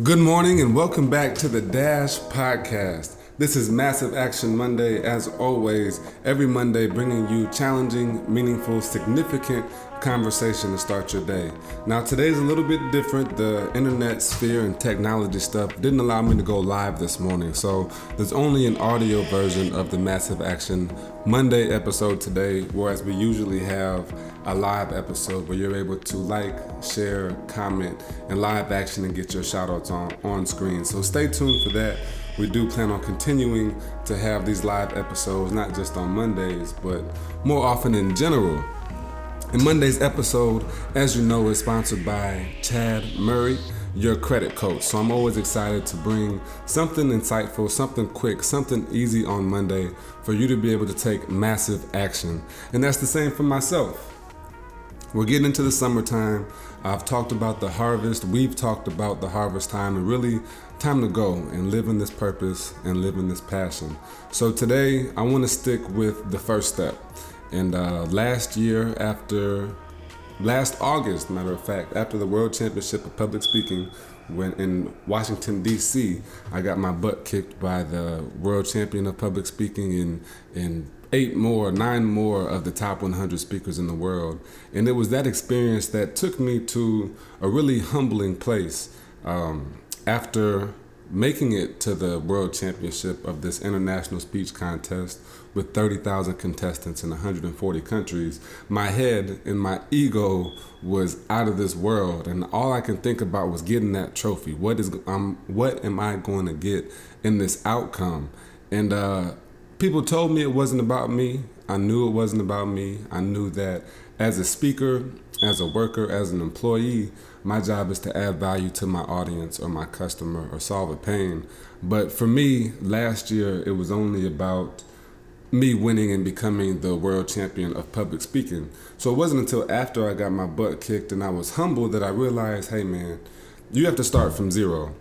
Good morning and welcome back to the Dash Podcast. This is Massive Action Monday, as always, every Monday bringing you challenging, meaningful, significant conversation to start your day. Now, today's a little bit different. The internet sphere and technology stuff didn't allow me to go live this morning, so there's only an audio version of the Massive Action Monday episode today, whereas we usually have a live episode where you're able to like, share, comment, and live action and get your shout outs on, on screen. So stay tuned for that. We do plan on continuing to have these live episodes, not just on Mondays, but more often in general. And Monday's episode, as you know, is sponsored by Chad Murray, your credit coach. So I'm always excited to bring something insightful, something quick, something easy on Monday for you to be able to take massive action. And that's the same for myself. We're getting into the summertime. I've talked about the harvest. We've talked about the harvest time and really time to go and live in this purpose and live in this passion. So today I want to stick with the first step. And uh, last year, after last August, matter of fact, after the World Championship of Public Speaking, when in Washington D.C., I got my butt kicked by the World Champion of Public Speaking and in eight more, nine more of the top 100 speakers in the world, and it was that experience that took me to a really humbling place. Um, after making it to the World Championship of this international speech contest with 30,000 contestants in 140 countries, my head and my ego was out of this world, and all I can think about was getting that trophy. What is um, what am I going to get in this outcome? And uh, people told me it wasn't about me. I knew it wasn't about me. I knew that as a speaker, as a worker, as an employee, my job is to add value to my audience or my customer or solve a pain. But for me, last year, it was only about me winning and becoming the world champion of public speaking. So it wasn't until after I got my butt kicked and I was humbled that I realized, hey man, you have to start from zero.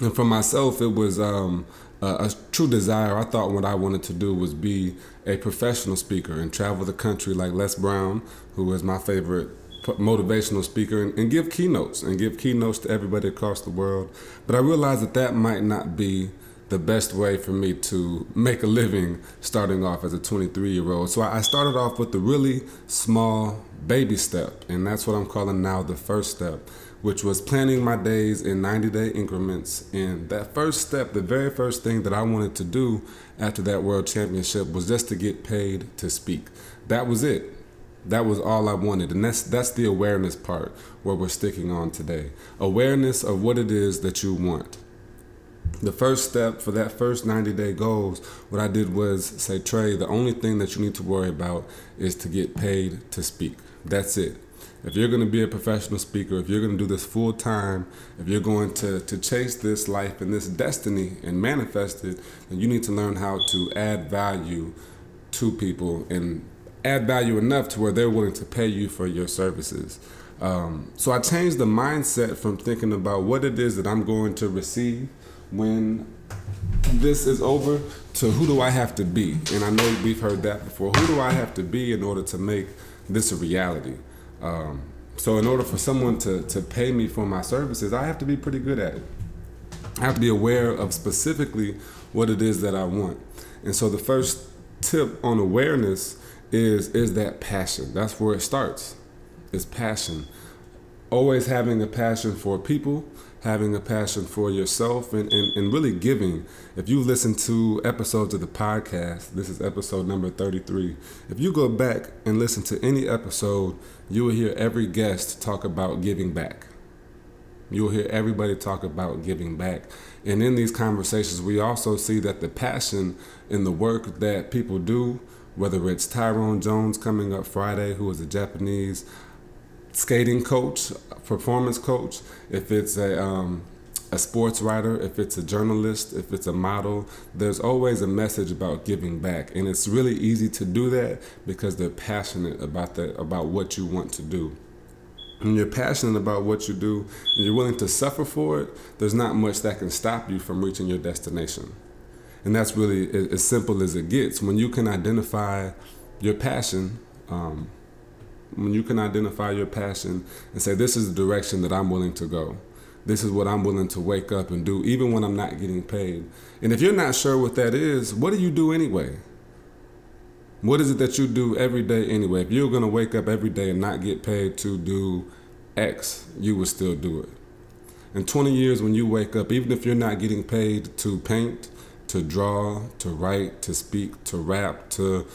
And for myself, it was um, a, a true desire. I thought what I wanted to do was be a professional speaker and travel the country like Les Brown, who is my favorite motivational speaker and, and, give keynotes and give keynotes to everybody across the world. But I realized that that might not be the best way for me to make a living starting off as a 23 year old. So I started off with the really small baby step, and that's what I'm calling now the first step, which was planning my days in 90 day increments. And that first step, the very first thing that I wanted to do after that world championship was just to get paid to speak. That was it. That was all I wanted. And that's that's the awareness part where we're sticking on today. Awareness of what it is that you want the first step for that first 90 day goals, what I did was say, Trey, the only thing that you need to worry about is to get paid to speak. That's it. If you're going to be a professional speaker, if you're going to do this full time, if you're going to, to chase this life and this destiny and manifest it, then you need to learn how to add value to people and add value enough to where they're willing to pay you for your services. Um, so I changed the mindset from thinking about what it is that I'm going to receive when this is over to who do I have to be? And I know we've heard that before. Who do I have to be in order to make this a reality? Um, so, in order for someone to, to pay me for my services, I have to be pretty good at it. I have to be aware of specifically what it is that I want. And so, the first tip on awareness is is that passion. That's where it starts. It's passion. Always having a passion for people, having a passion for yourself and, and, and really giving. If you listen to episodes of the podcast, this is episode number 33. If you go back and listen to any episode, you will hear every guest talk about giving back. You'll hear everybody talk about giving back. And in these conversations, we also see that the passion in the work that people do, whether it's Tyrone Jones coming up Friday, who is a Japanese skating coach, performance coach, if it's a um, a sports writer, if it's a journalist, if it's a model, there's always a message about giving back, and it's really easy to do that because they're passionate about that about what you want to do. When you're passionate about what you do and you're willing to suffer for it, there's not much that can stop you from reaching your destination. And that's really as simple as it gets. When you can identify your passion, um, when you can identify your passion and say, This is the direction that I'm willing to go. This is what I'm willing to wake up and do, even when I'm not getting paid. And if you're not sure what that is, what do you do anyway? What is it that you do every day anyway? If you're going to wake up every day and not get paid to do X, you would still do it. In 20 years, when you wake up, even if you're not getting paid to paint, to draw, to write, to speak, to rap, to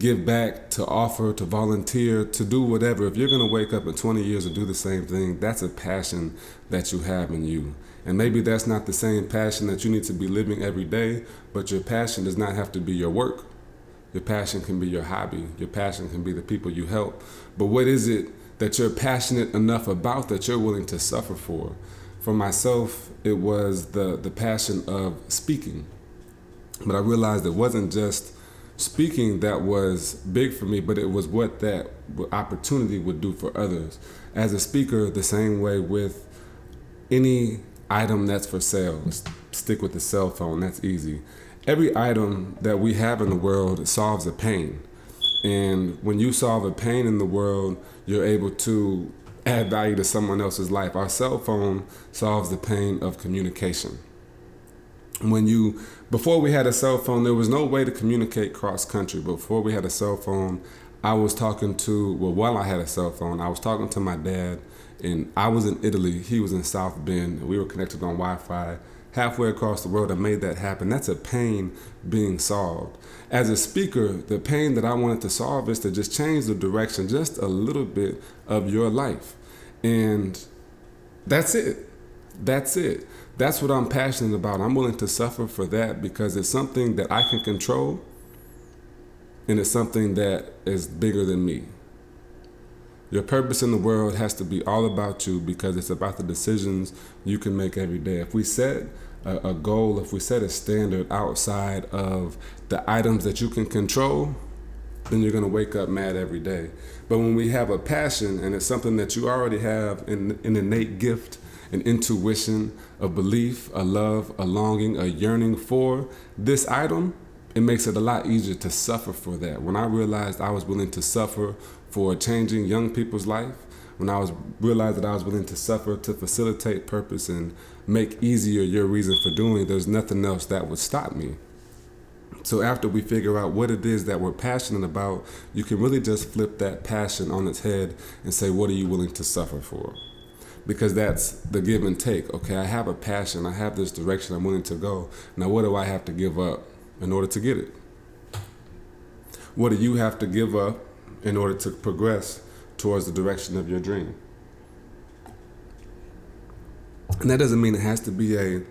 give back, to offer, to volunteer, to do whatever, if you're going to wake up in 20 years and do the same thing, that's a passion that you have in you. And maybe that's not the same passion that you need to be living every day, but your passion does not have to be your work. Your passion can be your hobby. Your passion can be the people you help. But what is it that you're passionate enough about that you're willing to suffer for? For myself, it was the, the passion of speaking. But I realized it wasn't just speaking that was big for me, but it was what that opportunity would do for others. As a speaker, the same way with any item that's for sale, stick with the cell phone, that's easy every item that we have in the world solves a pain. And when you solve a pain in the world, you're able to add value to someone else's life. Our cell phone solves the pain of communication. When you, before we had a cell phone, there was no way to communicate cross country. Before we had a cell phone, I was talking to, well, while I had a cell phone, I was talking to my dad, and I was in Italy, he was in South Bend, and we were connected on Wi Fi halfway across the world and made that happen. That's a pain being solved. As a speaker, the pain that I wanted to solve is to just change the direction just a little bit of your life. And that's it. That's it. That's what I'm passionate about. I'm willing to suffer for that because it's something that I can control and it's something that is bigger than me. Your purpose in the world has to be all about you because it's about the decisions you can make every day. If we set a, a goal, if we set a standard outside of the items that you can control, then you're going to wake up mad every day. But when we have a passion and it's something that you already have an, an innate gift, an intuition, a belief, a love, a longing, a yearning for this item, it makes it a lot easier to suffer for that. When I realized I was willing to suffer for changing young people's life, when I was realized that I was willing to suffer to facilitate purpose and make easier your reason for doing, there's nothing else that would stop me. So after we figure out what it is that we're passionate about, you can really just flip that passion on its head and say, what are you willing to suffer for? Because that's the give and take. Okay, I have a passion, I have this direction I'm willing to go. Now, what do I have to give up in order to get it? What do you have to give up in order to progress towards the direction of your dream. And that doesn't mean it has to be a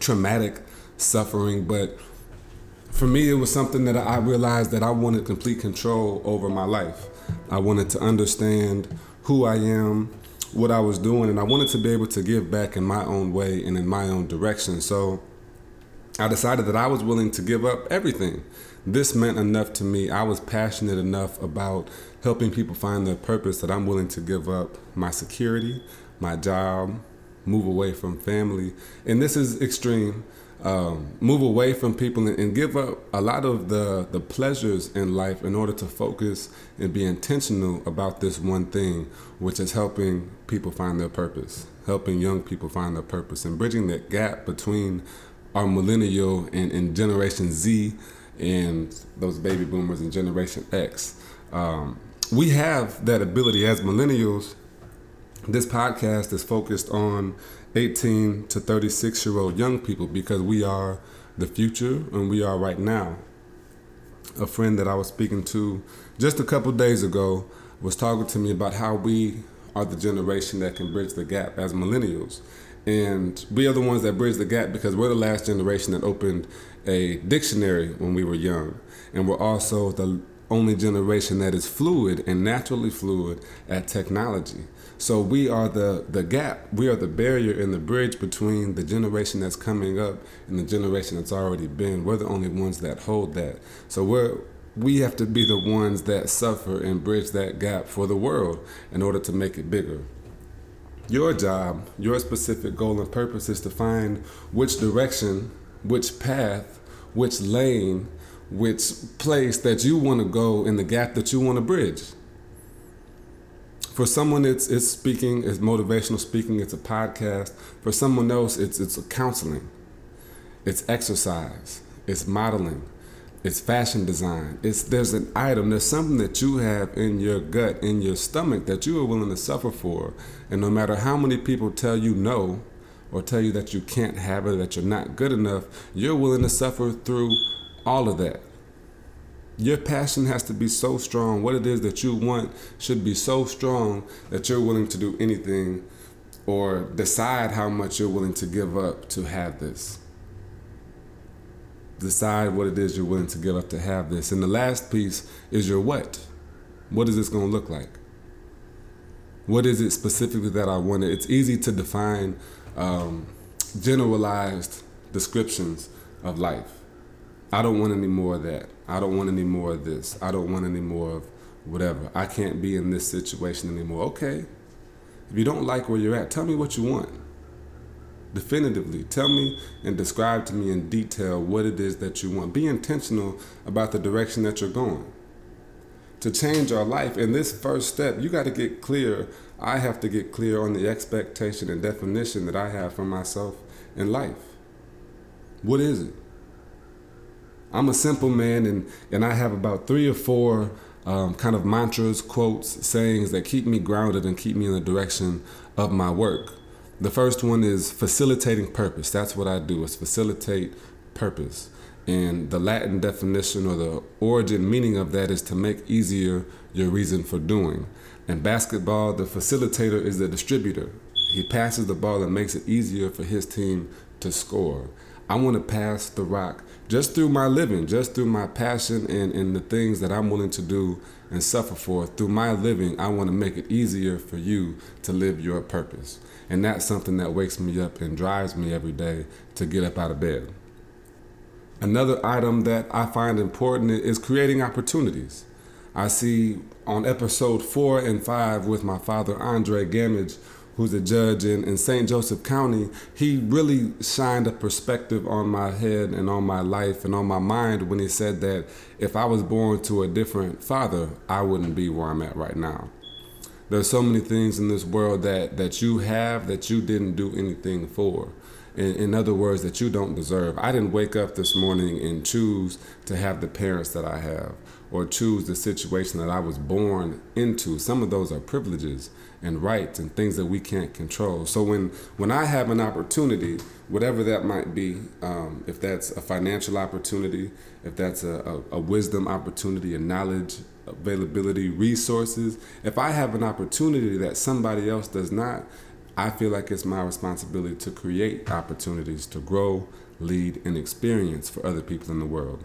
traumatic suffering, but for me, it was something that I realized that I wanted complete control over my life. I wanted to understand who I am, what I was doing, and I wanted to be able to give back in my own way and in my own direction. So I decided that I was willing to give up everything. This meant enough to me. I was passionate enough about helping people find their purpose that I'm willing to give up my security, my job, move away from family. And this is extreme. Um, move away from people and, give up a lot of the, the pleasures in life in order to focus and be intentional about this one thing, which is helping people find their purpose, helping young people find their purpose, and bridging that gap between our millennial and, and Generation Z and those baby boomers and Generation X. Um, we have that ability as millennials. This podcast is focused on 18 to 36 year old young people because we are the future and we are right now. A friend that I was speaking to just a couple days ago was talking to me about how we are the generation that can bridge the gap as millennials. And we are the ones that bridge the gap because we're the last generation that opened a dictionary when we were young. And we're also the only generation that is fluid and naturally fluid at technology. So we are the, the gap, we are the barrier and the bridge between the generation that's coming up and the generation that's already been. We're the only ones that hold that. So we're we have to be the ones that suffer and bridge that gap for the world in order to make it bigger. Your job, your specific goal and purpose is to find which direction which path, which lane, which place that you want to go in the gap that you want to bridge. For someone, it's it's speaking, it's motivational speaking, it's a podcast. For someone else, it's it's counseling, it's exercise, it's modeling, it's fashion design. It's there's an item, there's something that you have in your gut, in your stomach that you are willing to suffer for. And no matter how many people tell you no, or tell you that you can't have it, that you're not good enough, you're willing to suffer through all of that. Your passion has to be so strong. What it is that you want should be so strong that you're willing to do anything or decide how much you're willing to give up to have this decide what it is you're willing to give up to have this. And the last piece is your what. What is this going to look like? What is it specifically that I want? It's easy to define um, generalized descriptions of life. I don't want any more of that. I don't want any more of this. I don't want any more of whatever. I can't be in this situation anymore. Okay. If you don't like where you're at, tell me what you want definitively. Tell me and describe to me in detail what it is that you want. Be intentional about the direction that you're going. To change our life, in this first step, you got to get clear. I have to get clear on the expectation and definition that I have for myself in life. What is it? I'm a simple man, and, and I have about three or four um, kind of mantras, quotes, sayings that keep me grounded and keep me in the direction of my work. The first one is facilitating purpose. That's what I do. Is facilitate purpose. And the Latin definition or the origin meaning of that is to make easier your reason for doing. In basketball, the facilitator is the distributor. He passes the ball and makes it easier for his team to score. I want to pass the rock just through my living, just through my passion and, and the things that I'm willing to do and suffer for. Through my living, I want to make it easier for you to live your purpose. And that's something that wakes me up and drives me every day to get up out of bed. Another item that I find important is creating opportunities. I see on episode four and five with my father, Andre Gamage, who's a judge in, in St. Joseph County, he really shined a perspective on my head and on my life and on my mind when he said that if I was born to a different father, I wouldn't be where I'm at right now. There's so many things in this world that that you have that you didn't do anything for. In, in other words that you don't deserve. I didn't wake up this morning and choose to have the parents that i have or choose the situation that i was born into. Some of those are privileges and rights and things that we can't control so when when i have an opportunity whatever that might be um, if that's a financial opportunity if that's a, a, a wisdom opportunity a knowledge availability, resources. If I have an opportunity that somebody else does not, I feel like it's my responsibility to create opportunities to grow, lead, and experience for other people in the world.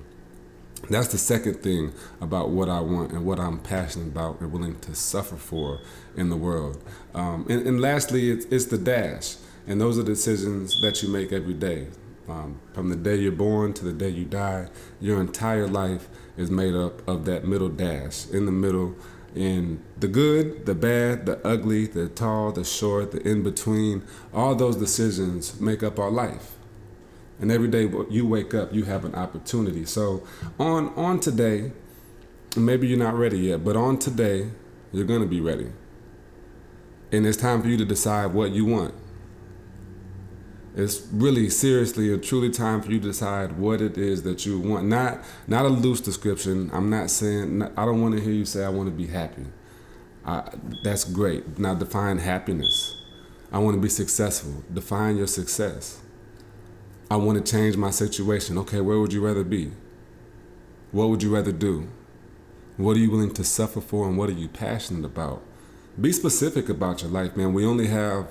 That's the second thing about what I want and what I'm passionate about and willing to suffer for in the world. Um, and, and, lastly, it's, it's the dash. And those are decisions that you make every day. Um, from the day you're born to the day you die, your entire life is made up of that middle dash. In the middle, in the good, the bad, the ugly, the tall, the short, the in between, all those decisions make up our life. And every day you wake up, you have an opportunity. So on on today, maybe you're not ready yet, but on today, you're gonna be ready. And it's time for you to decide what you want it's really seriously and truly time for you to decide what it is that you want. Not not a loose description. I'm not saying I don't want to hear you say I want to be happy. I, that's great. Now define happiness. I want to be successful. Define your success. I want to change my situation. Okay, where would you rather be? What would you rather do? What are you willing to suffer for and what are you passionate about? Be specific about your life, man. We only have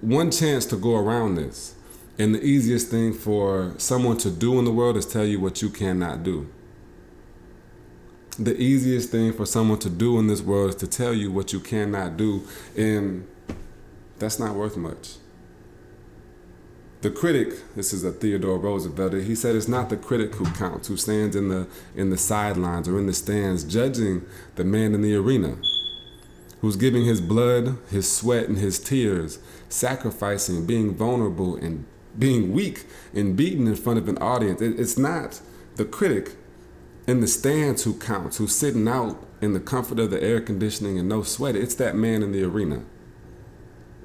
one chance to go around this. And the easiest thing for someone to do in the world is tell you what you cannot do. The easiest thing for someone to do in this world is to tell you what you cannot do, and that's not worth much. The critic, this is a Theodore Roosevelt, he said it's not the critic who counts, who stands in the in the sidelines or in the stands judging the man in the arena who's giving his blood, his sweat, and his tears, sacrificing, being vulnerable, and being weak and beaten in front of an audience. It's not the critic, in the stands who counts, who's sitting out in the comfort of the air conditioning and no sweat. It's that man in the arena.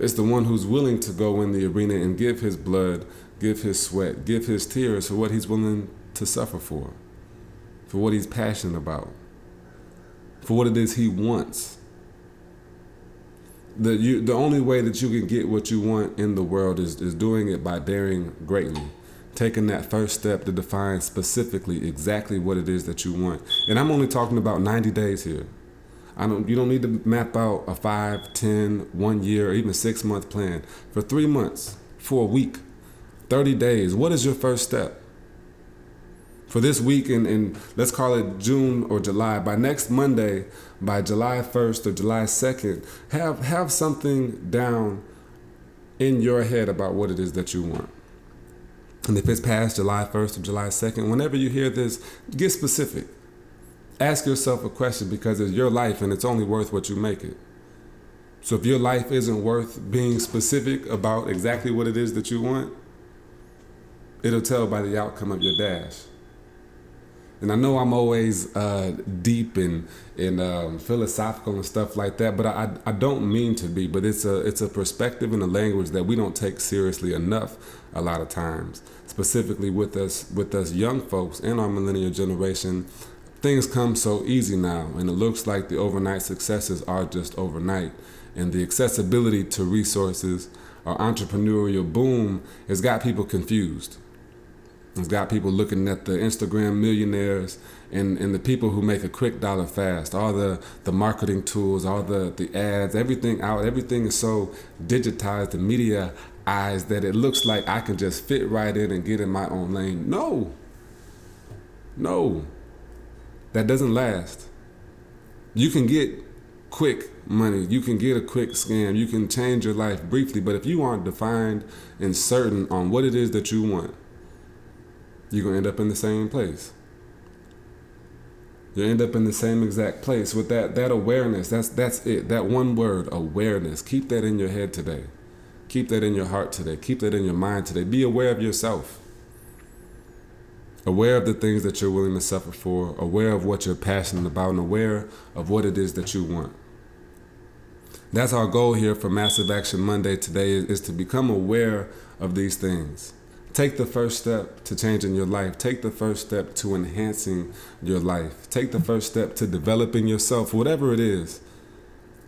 It's the one who's willing to go in the arena and give his blood, give his sweat, give his tears for what he's willing to suffer for, for what he's passionate about, for what it is he wants. The, you, the only way that you can get what you want in the world is, is doing it by daring greatly taking that first step to define specifically exactly what it is that you want. And I'm only talking about 90 days here. I don't, you don't need to map out a 5, 10, 1 year, or even 6 month plan. For 3 months, for a week, 30 days, what is your first step? For this week, and, and let's call it June or July, by next Monday, by July 1st or July 2nd, have, have something down in your head about what it is that you want. And if it's past July 1st or July 2nd, whenever you hear this, get specific. Ask yourself a question because it's your life and it's only worth what you make it. So if your life isn't worth being specific about exactly what it is that you want, it'll tell by the outcome of your dash. And I know I'm always uh, deep and and um, philosophical and stuff like that, but I, I don't mean to be. But it's a it's a perspective and a language that we don't take seriously enough a lot of times. Specifically with us with us young folks and our millennial generation, things come so easy now, and it looks like the overnight successes are just overnight, and the accessibility to resources or entrepreneurial boom has got people confused. It's got people looking at the Instagram millionaires and, and the people who make a quick dollar fast, all the, the marketing tools, all the, the ads, everything out, everything is so digitized, the media eyes that it looks like I can just fit right in and get in my own lane. No. No. That doesn't last. You can get quick money, you can get a quick scam, you can change your life briefly, but if you aren't defined and certain on what it is that you want, you're gonna end up in the same place. You end up in the same exact place with that that awareness. That's that's it. That one word, awareness. Keep that in your head today. Keep that in your heart today. Keep that in your mind today. Be aware of yourself. Aware of the things that you're willing to suffer for, aware of what you're passionate about, and aware of what it is that you want. That's our goal here for Massive Action Monday today is, to become aware of these things. Take the first step to changing your life. Take the first step to enhancing your life. Take the first step to developing yourself, whatever it is.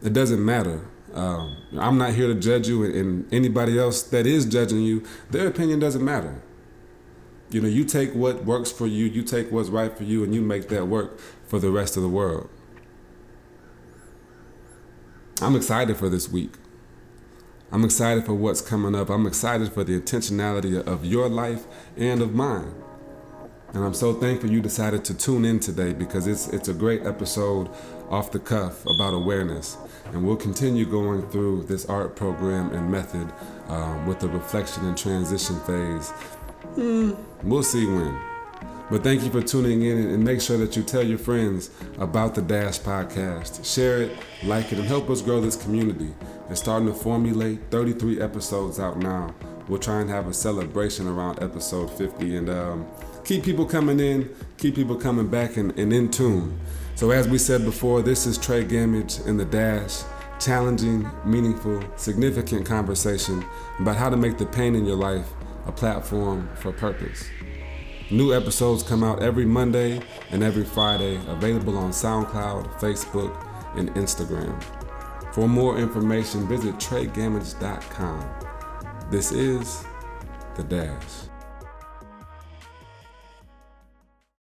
It doesn't matter. Um, I'm not here to judge you, and anybody else that is judging you, their opinion doesn't matter. You know, you take what works for you, you take what's right for you, and you make that work for the rest of the world. I'm excited for this week. I'm excited for what's coming up. I'm excited for the intentionality of your life and of mine. And I'm so thankful you decided to tune in today because it's it's a great episode off the cuff about awareness. And we'll continue going through this art program and method um, with the reflection and transition phase. Mm, we'll see when. But thank you for tuning in and make sure that you tell your friends about the Dash podcast. Share it, like it, and help us grow this community. It's starting to formulate 33 episodes out now. We'll try and have a celebration around episode 50 and um, keep people coming in, keep people coming back and, and in tune. So, as we said before, this is Trey Gamage in the Dash challenging, meaningful, significant conversation about how to make the pain in your life a platform for purpose. New episodes come out every Monday and every Friday, available on SoundCloud, Facebook, and Instagram. For more information, visit TreyGamage.com. This is The Dash.